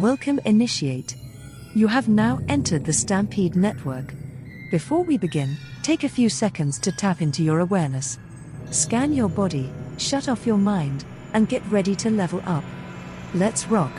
Welcome, Initiate. You have now entered the Stampede Network. Before we begin, take a few seconds to tap into your awareness. Scan your body, shut off your mind, and get ready to level up. Let's rock.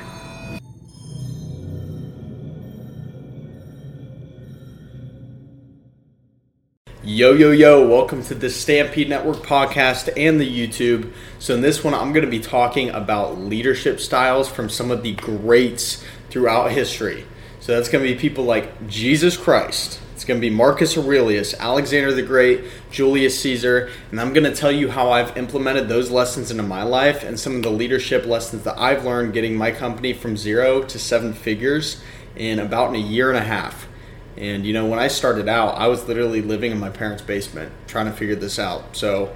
Yo, yo, yo, welcome to the Stampede Network podcast and the YouTube. So, in this one, I'm going to be talking about leadership styles from some of the greats throughout history. So, that's going to be people like Jesus Christ, it's going to be Marcus Aurelius, Alexander the Great, Julius Caesar, and I'm going to tell you how I've implemented those lessons into my life and some of the leadership lessons that I've learned getting my company from zero to seven figures in about in a year and a half. And you know, when I started out, I was literally living in my parents' basement trying to figure this out. So,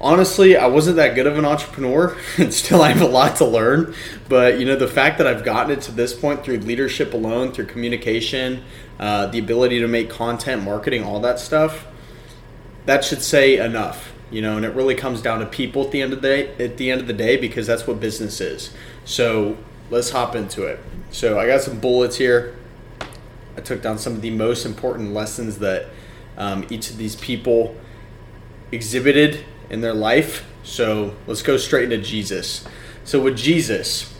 honestly, I wasn't that good of an entrepreneur, and still I have a lot to learn. But you know, the fact that I've gotten it to this point through leadership alone, through communication, uh, the ability to make content, marketing, all that stuff, that should say enough. You know, and it really comes down to people at the end of the day. At the end of the day, because that's what business is. So let's hop into it. So I got some bullets here I took down some of the most important lessons that um, each of these people exhibited in their life. So let's go straight into Jesus. So, with Jesus,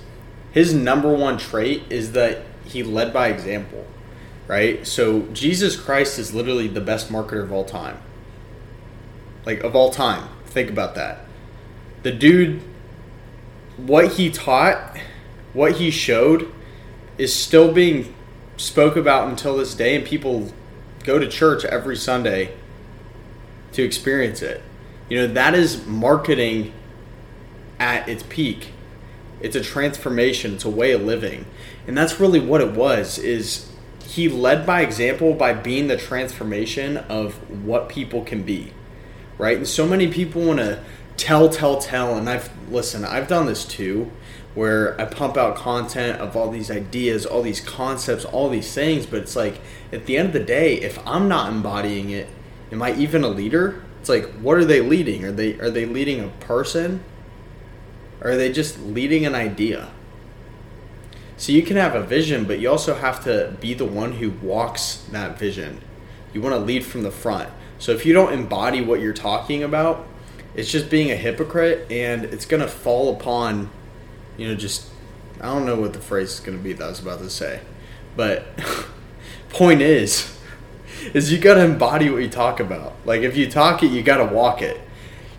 his number one trait is that he led by example, right? So, Jesus Christ is literally the best marketer of all time. Like, of all time. Think about that. The dude, what he taught, what he showed, is still being spoke about until this day, and people go to church every Sunday to experience it. You know, that is marketing at its peak. It's a transformation, it's a way of living. And that's really what it was is he led by example by being the transformation of what people can be. Right? And so many people want to tell tell tell and I've listen, I've done this too where I pump out content of all these ideas, all these concepts, all these things, but it's like at the end of the day, if I'm not embodying it, am I even a leader? It's like what are they leading? Are they are they leading a person? Or are they just leading an idea? So you can have a vision, but you also have to be the one who walks that vision. You want to lead from the front. So if you don't embody what you're talking about, it's just being a hypocrite and it's going to fall upon you know, just I don't know what the phrase is going to be that I was about to say, but point is, is you got to embody what you talk about. Like if you talk it, you got to walk it.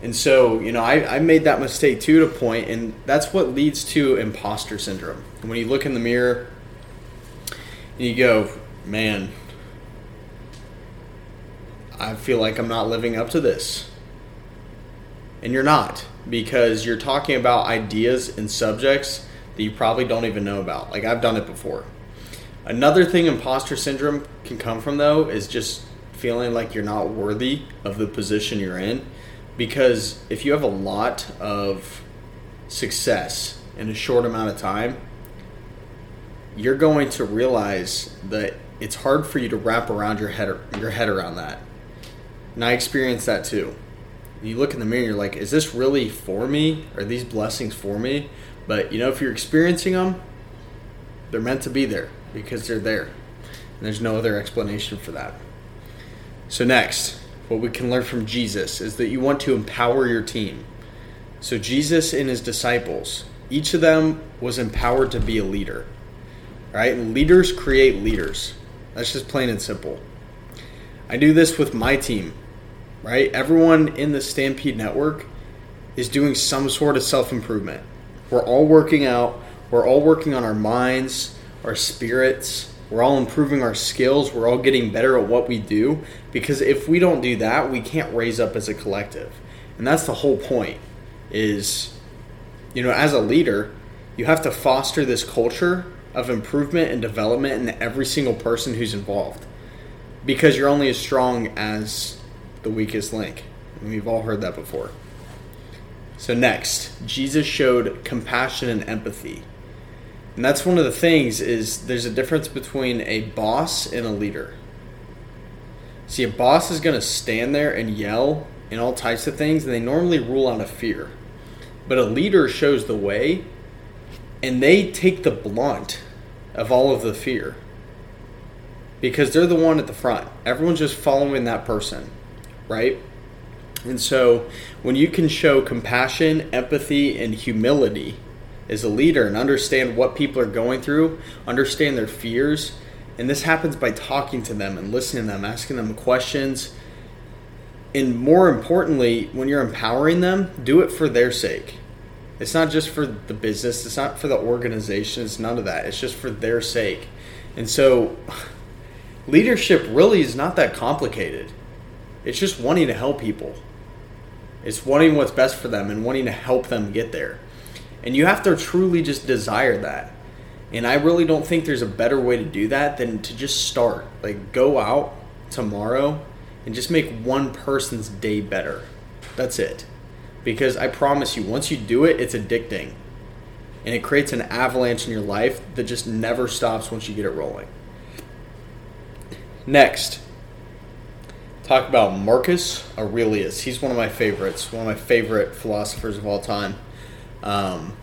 And so, you know, I, I made that mistake too to point, and that's what leads to imposter syndrome. When you look in the mirror and you go, man, I feel like I'm not living up to this. And you're not because you're talking about ideas and subjects that you probably don't even know about. Like I've done it before. Another thing imposter syndrome can come from though is just feeling like you're not worthy of the position you're in because if you have a lot of success in a short amount of time, you're going to realize that it's hard for you to wrap around your head your head around that. And I experienced that too you look in the mirror you're like, is this really for me? Are these blessings for me? But you know, if you're experiencing them, they're meant to be there because they're there. And there's no other explanation for that. So, next, what we can learn from Jesus is that you want to empower your team. So, Jesus and his disciples, each of them was empowered to be a leader. Right? Leaders create leaders. That's just plain and simple. I do this with my team right? Everyone in the Stampede Network is doing some sort of self improvement. We're all working out, we're all working on our minds, our spirits, we're all improving our skills, we're all getting better at what we do because if we don't do that, we can't raise up as a collective. And that's the whole point is you know, as a leader, you have to foster this culture of improvement and development in every single person who's involved because you're only as strong as the weakest link. And we've all heard that before. So, next, Jesus showed compassion and empathy. And that's one of the things is there's a difference between a boss and a leader. See, a boss is going to stand there and yell and all types of things, and they normally rule out of fear. But a leader shows the way, and they take the blunt of all of the fear because they're the one at the front. Everyone's just following that person, right? And so when you can show compassion, empathy, and humility as a leader and understand what people are going through, understand their fears, and this happens by talking to them and listening to them, asking them questions. And more importantly, when you're empowering them, do it for their sake. It's not just for the business, it's not for the organization, it's none of that. It's just for their sake. And so leadership really is not that complicated. It's just wanting to help people. It's wanting what's best for them and wanting to help them get there. And you have to truly just desire that. And I really don't think there's a better way to do that than to just start. Like, go out tomorrow and just make one person's day better. That's it. Because I promise you, once you do it, it's addicting. And it creates an avalanche in your life that just never stops once you get it rolling. Next, talk about Marcus Aurelius. He's one of my favorites, one of my favorite philosophers of all time. Um,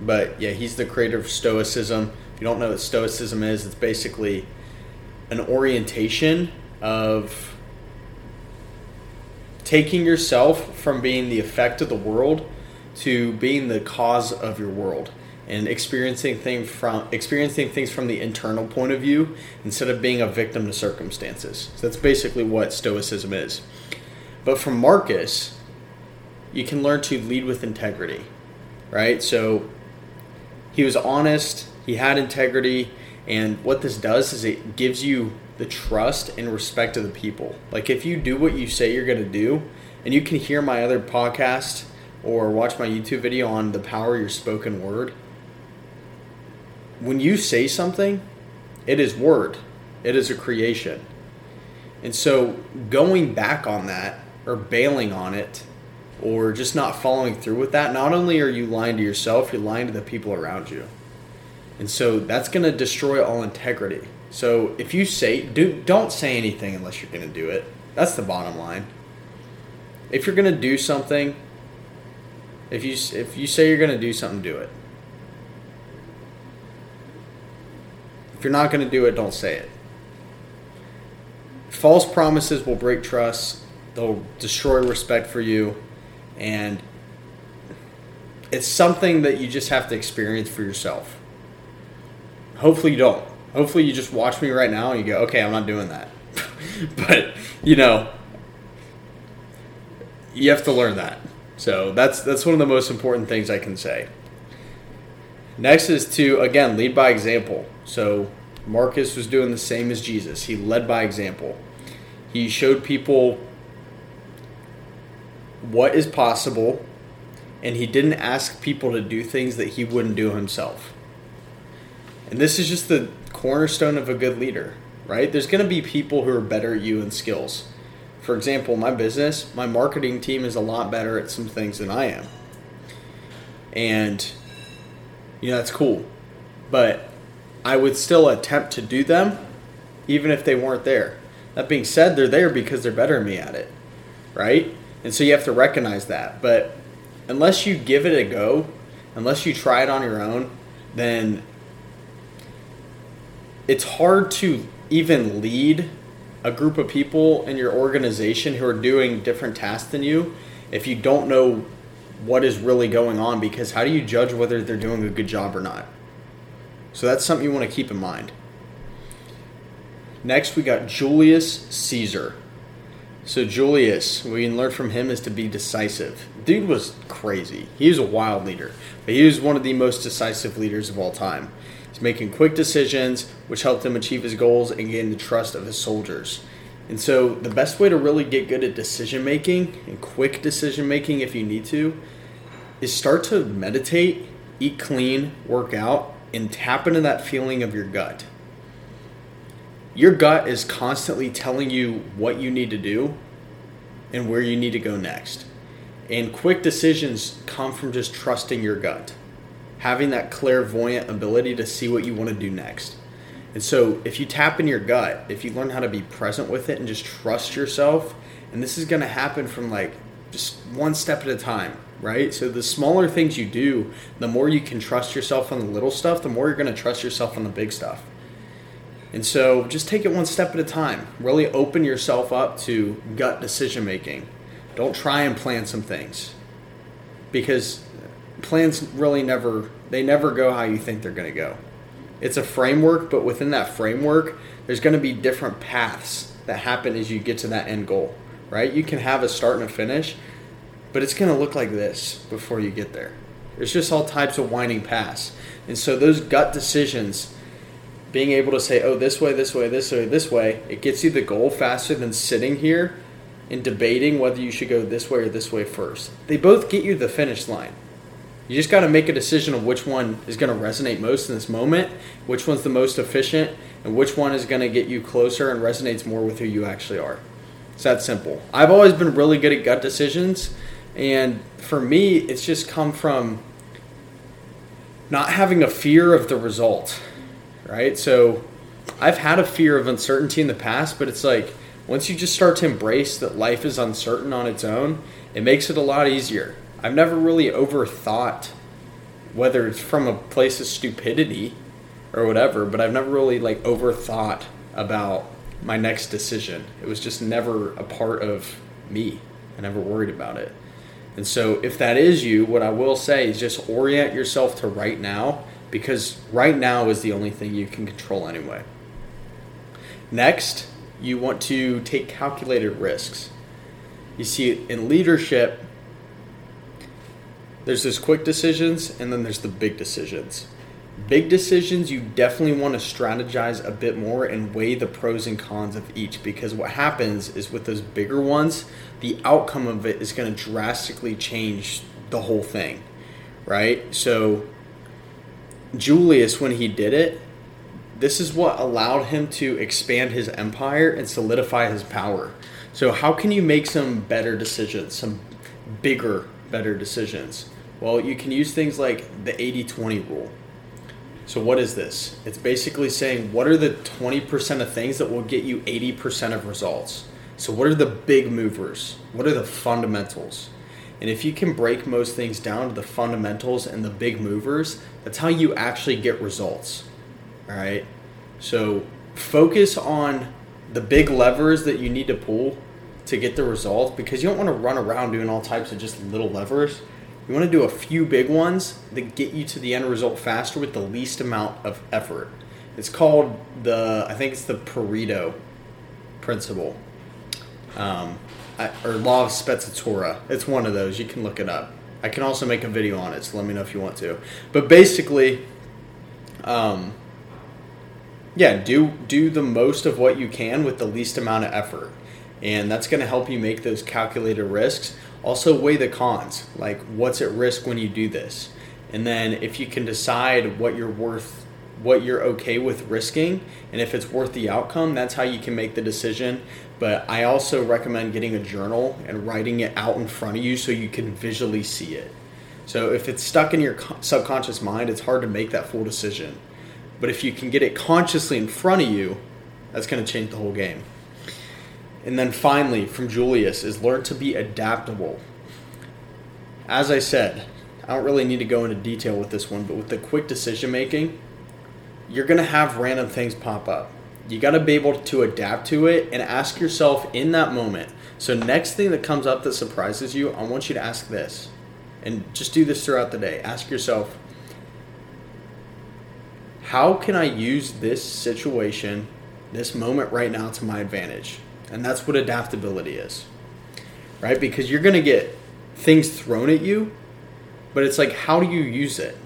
but yeah, he's the creator of Stoicism. If you don't know what Stoicism is, it's basically an orientation of taking yourself from being the effect of the world to being the cause of your world and experiencing things from experiencing things from the internal point of view instead of being a victim to circumstances. So that's basically what stoicism is. But from Marcus, you can learn to lead with integrity, right? So he was honest, he had integrity, and what this does is it gives you the trust and respect of the people. Like if you do what you say you're going to do, and you can hear my other podcast or watch my YouTube video on the power of your spoken word, when you say something, it is word, it is a creation. And so going back on that or bailing on it or just not following through with that, not only are you lying to yourself, you're lying to the people around you. And so that's going to destroy all integrity. So if you say do don't say anything unless you're going to do it. That's the bottom line. If you're going to do something, if you if you say you're going to do something, do it. If you're not going to do it, don't say it. False promises will break trust, they'll destroy respect for you, and it's something that you just have to experience for yourself. Hopefully, you don't. Hopefully, you just watch me right now and you go, okay, I'm not doing that. but, you know, you have to learn that. So that's that's one of the most important things I can say. Next is to again lead by example. So Marcus was doing the same as Jesus. He led by example. He showed people what is possible and he didn't ask people to do things that he wouldn't do himself. And this is just the cornerstone of a good leader, right? There's going to be people who are better at you in skills. For example, my business, my marketing team is a lot better at some things than I am. And you know, that's cool. But I would still attempt to do them even if they weren't there. That being said, they're there because they're better than me at it, right? And so you have to recognize that. But unless you give it a go, unless you try it on your own, then it's hard to even lead a group of people in your organization who are doing different tasks than you if you don't know what is really going on because how do you judge whether they're doing a good job or not? So that's something you want to keep in mind. Next, we got Julius Caesar. So Julius, we can learn from him is to be decisive. Dude was crazy. He was a wild leader, but he was one of the most decisive leaders of all time. He's making quick decisions, which helped him achieve his goals and gain the trust of his soldiers. And so, the best way to really get good at decision making and quick decision making, if you need to, is start to meditate, eat clean, work out, and tap into that feeling of your gut. Your gut is constantly telling you what you need to do and where you need to go next. And quick decisions come from just trusting your gut, having that clairvoyant ability to see what you want to do next. And so, if you tap in your gut, if you learn how to be present with it and just trust yourself, and this is going to happen from like just one step at a time, right? So the smaller things you do, the more you can trust yourself on the little stuff, the more you're going to trust yourself on the big stuff. And so just take it one step at a time. Really open yourself up to gut decision making. Don't try and plan some things because plans really never they never go how you think they're going to go. It's a framework, but within that framework, there's going to be different paths that happen as you get to that end goal, right? You can have a start and a finish, but it's going to look like this before you get there. There's just all types of winding paths. And so those gut decisions being able to say, oh, this way, this way, this way, this way, it gets you the goal faster than sitting here and debating whether you should go this way or this way first. They both get you the finish line. You just got to make a decision of which one is going to resonate most in this moment, which one's the most efficient, and which one is going to get you closer and resonates more with who you actually are. It's that simple. I've always been really good at gut decisions, and for me, it's just come from not having a fear of the result right? So I've had a fear of uncertainty in the past, but it's like once you just start to embrace that life is uncertain on its own, it makes it a lot easier. I've never really overthought whether it's from a place of stupidity or whatever, but I've never really like overthought about my next decision. It was just never a part of me. I never worried about it. And so if that is you, what I will say is just orient yourself to right now because right now is the only thing you can control anyway. Next, you want to take calculated risks. You see, in leadership, there's those quick decisions and then there's the big decisions. Big decisions, you definitely want to strategize a bit more and weigh the pros and cons of each because what happens is with those bigger ones, the outcome of it is going to drastically change the whole thing, right? So, Julius, when he did it, this is what allowed him to expand his empire and solidify his power. So, how can you make some better decisions, some bigger, better decisions? Well, you can use things like the 80 20 rule. So, what is this? It's basically saying what are the 20% of things that will get you 80% of results? So, what are the big movers? What are the fundamentals? And if you can break most things down to the fundamentals and the big movers, that's how you actually get results. All right. So focus on the big levers that you need to pull to get the results because you don't want to run around doing all types of just little levers. You want to do a few big ones that get you to the end result faster with the least amount of effort. It's called the, I think it's the Pareto principle. Um, or Law of Spezzatura. It's one of those. You can look it up. I can also make a video on it, so let me know if you want to. But basically, um, yeah, do do the most of what you can with the least amount of effort, and that's going to help you make those calculated risks. Also, weigh the cons, like what's at risk when you do this, and then if you can decide what you're worth, what you're okay with risking, and if it's worth the outcome, that's how you can make the decision but I also recommend getting a journal and writing it out in front of you so you can visually see it. So if it's stuck in your subconscious mind, it's hard to make that full decision. But if you can get it consciously in front of you, that's going to change the whole game. And then finally, from Julius, is learn to be adaptable. As I said, I don't really need to go into detail with this one, but with the quick decision making, you're going to have random things pop up you got to be able to adapt to it and ask yourself in that moment. So, next thing that comes up that surprises you, I want you to ask this. And just do this throughout the day. Ask yourself, how can I use this situation, this moment right now to my advantage? And that's what adaptability is, right? Because you're going to get things thrown at you, but it's like, how do you use it?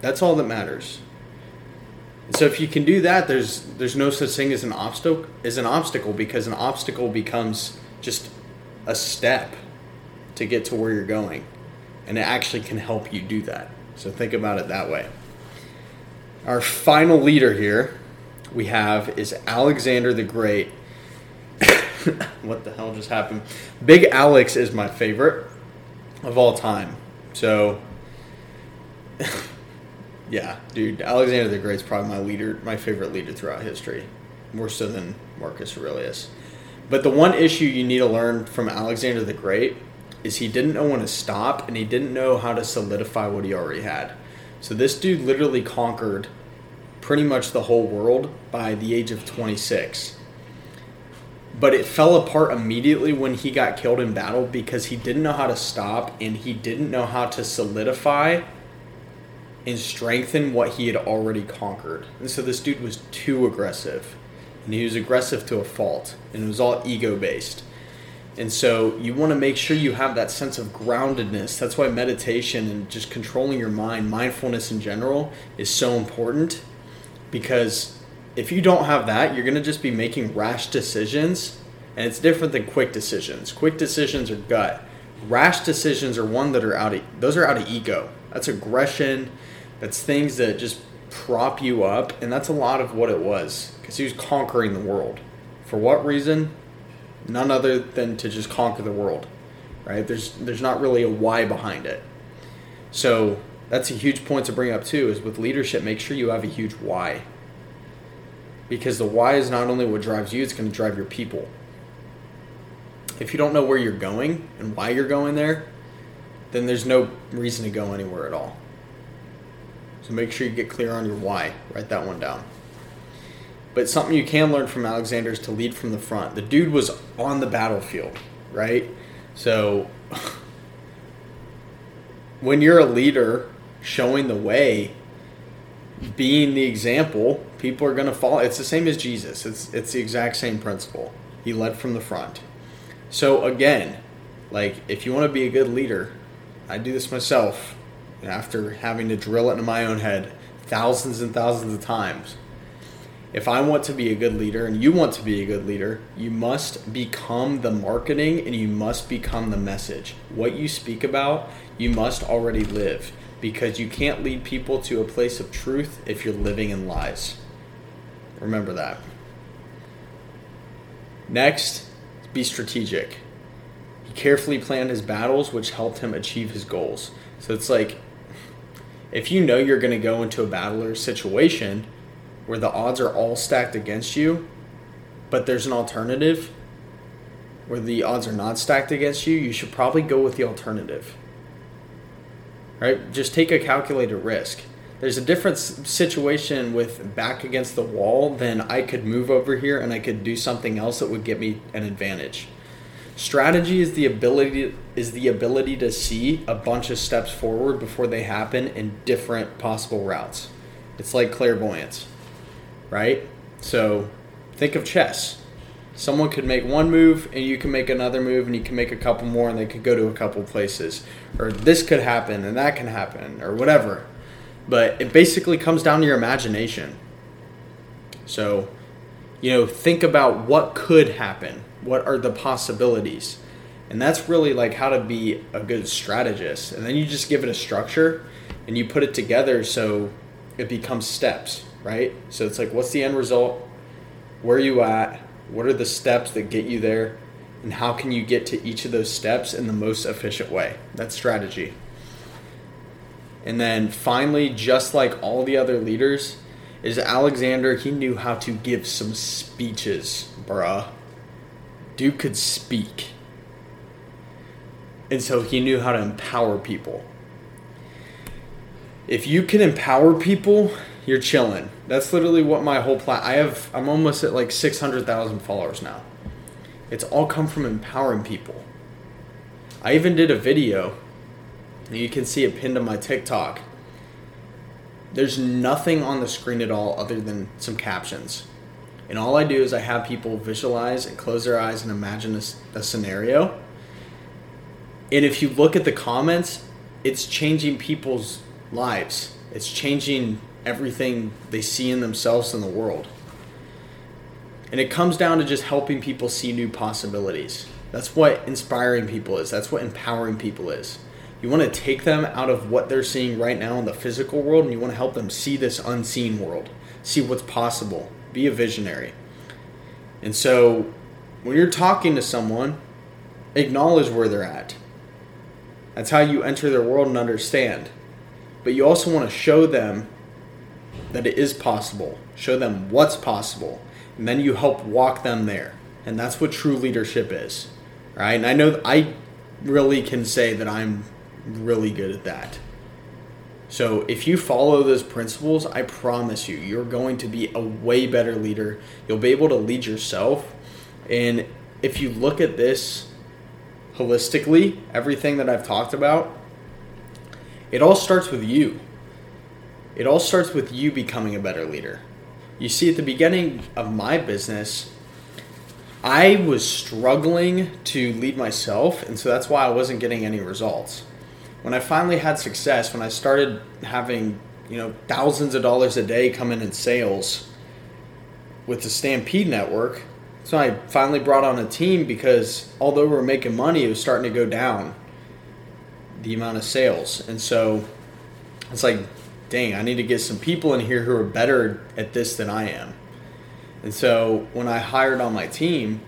That's all that matters. So if you can do that, there's there's no such thing as an obstacle as an obstacle because an obstacle becomes just a step to get to where you're going, and it actually can help you do that. So think about it that way. Our final leader here we have is Alexander the Great. what the hell just happened? Big Alex is my favorite of all time. So yeah, dude, Alexander the Great's probably my leader, my favorite leader throughout history, more so than Marcus Aurelius. But the one issue you need to learn from Alexander the Great is he didn't know when to stop and he didn't know how to solidify what he already had. So this dude literally conquered pretty much the whole world by the age of 26. But it fell apart immediately when he got killed in battle because he didn't know how to stop and he didn't know how to solidify and strengthen what he had already conquered. And so this dude was too aggressive. And he was aggressive to a fault. And it was all ego based. And so you want to make sure you have that sense of groundedness. That's why meditation and just controlling your mind, mindfulness in general, is so important. Because if you don't have that, you're going to just be making rash decisions. And it's different than quick decisions. Quick decisions are gut. Rash decisions are one that are out of those are out of ego. That's aggression that's things that just prop you up, and that's a lot of what it was because he was conquering the world. For what reason? None other than to just conquer the world, right? There's there's not really a why behind it. So that's a huge point to bring up too. Is with leadership, make sure you have a huge why. Because the why is not only what drives you; it's going to drive your people. If you don't know where you're going and why you're going there, then there's no reason to go anywhere at all. So make sure you get clear on your why. Write that one down. But something you can learn from Alexander is to lead from the front. The dude was on the battlefield, right? So when you're a leader showing the way, being the example, people are going to follow. It's the same as Jesus. It's it's the exact same principle. He led from the front. So again, like if you want to be a good leader, I do this myself after having to drill it into my own head thousands and thousands of times. If I want to be a good leader and you want to be a good leader, you must become the marketing and you must become the message. What you speak about, you must already live because you can't lead people to a place of truth if you're living in lies. Remember that. Next, be strategic. He carefully planned his battles, which helped him achieve his goals. So it's like if you know you're going to go into a battle or situation where the odds are all stacked against you, but there's an alternative where the odds are not stacked against you, you should probably go with the alternative. Right? Just take a calculated risk. There's a different situation with back against the wall than I could move over here and I could do something else that would get me an advantage. Strategy is the ability is the ability to see a bunch of steps forward before they happen in different possible routes. It's like clairvoyance, right? So think of chess. Someone could make one move and you can make another move and you can make a couple more and they could go to a couple places. Or this could happen and that can happen or whatever. But it basically comes down to your imagination. So, you know, think about what could happen what are the possibilities and that's really like how to be a good strategist and then you just give it a structure and you put it together so it becomes steps right so it's like what's the end result where are you at what are the steps that get you there and how can you get to each of those steps in the most efficient way that's strategy and then finally just like all the other leaders is alexander he knew how to give some speeches bruh Duke could speak. And so he knew how to empower people. If you can empower people, you're chilling. That's literally what my whole plan. I have. I'm almost at like six hundred thousand followers now. It's all come from empowering people. I even did a video. You can see it pinned to my TikTok. There's nothing on the screen at all other than some captions. And all I do is I have people visualize and close their eyes and imagine a, a scenario. And if you look at the comments, it's changing people's lives. It's changing everything they see in themselves in the world. And it comes down to just helping people see new possibilities. That's what inspiring people is. That's what empowering people is. You want to take them out of what they're seeing right now in the physical world and you want to help them see this unseen world, see what's possible, be a visionary. And so when you're talking to someone, acknowledge where they're at. That's how you enter their world and understand. But you also want to show them that it is possible, show them what's possible, and then you help walk them there. And that's what true leadership is. Right? And I know I really can say that I'm really good at that. So if you follow those principles, I promise you, you're going to be a way better leader. You'll be able to lead yourself. And if you look at this holistically, everything that I've talked about, it all starts with you. It all starts with you becoming a better leader. You see, at the beginning of my business, I was struggling to lead myself, and so that's why I wasn't getting any results when I finally had success, when I started having you know thousands of dollars a day come in in sales with the Stampede Network, so I finally brought on a team because although we are making money, it was starting to go down the amount of sales, and so it's like, dang, I need to get some people in here who are better at this than I am. And so when I hired on my team,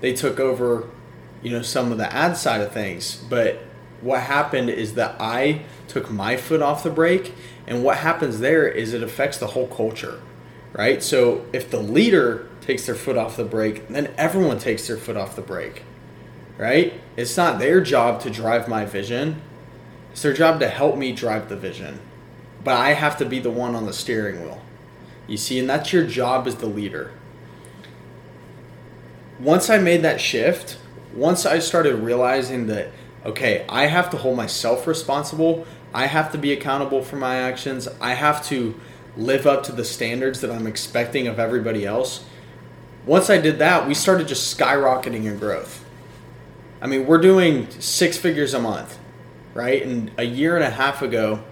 they took over, you know, some of the ad side of things, but what happened is that I took my foot off the brake, and what happens there is it affects the whole culture, right? So if the leader takes their foot off the brake, then everyone takes their foot off the brake, right? It's not their job to drive my vision, it's their job to help me drive the vision. But I have to be the one on the steering wheel. You see, and that's your job as the leader. Once I made that shift, once I started realizing that okay, I have to hold myself responsible. I have to be accountable for my actions. I have to live up to the standards that I'm expecting of everybody else. Once I did that, we started just skyrocketing in growth. I mean, we're doing six figures a month, right? And a year and a half ago,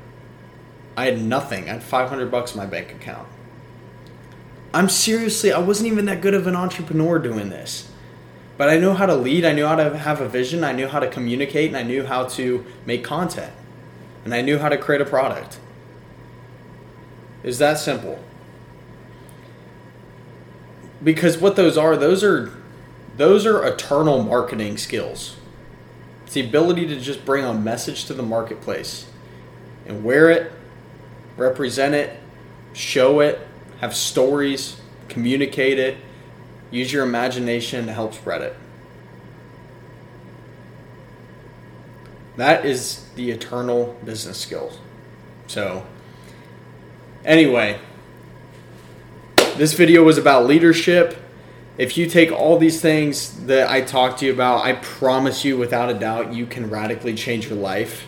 I had nothing. I had 500 bucks in my bank account. I'm seriously, I wasn't even that good of an entrepreneur doing this. But I know how to lead, I knew how to have a vision, I knew how to communicate, and I knew how to make content. And I knew how to create a product. Is that simple? Because what those are, those are those are eternal marketing skills. It's the ability to just bring a message to the marketplace and wear it, represent it, show it, have stories, communicate it, Use your imagination to help spread it. That is the eternal business skills. So, anyway, this video was about leadership. If you take all these things that I talked to you about, I promise you, without a doubt, you can radically change your life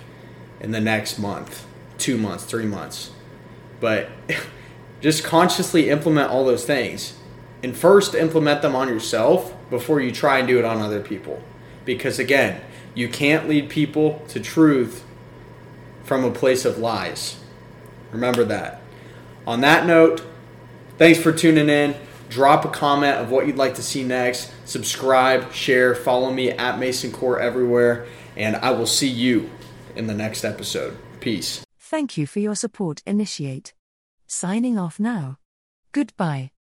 in the next month, two months, three months. But just consciously implement all those things and first implement them on yourself before you try and do it on other people. Because again, you can't lead people to truth from a place of lies. Remember that. On that note, thanks for tuning in. Drop a comment of what you'd like to see next. Subscribe, share, follow me at Mason Kuhr everywhere, and I will see you in the next episode. Peace. Thank you for your support, Initiate. Signing off now. Goodbye.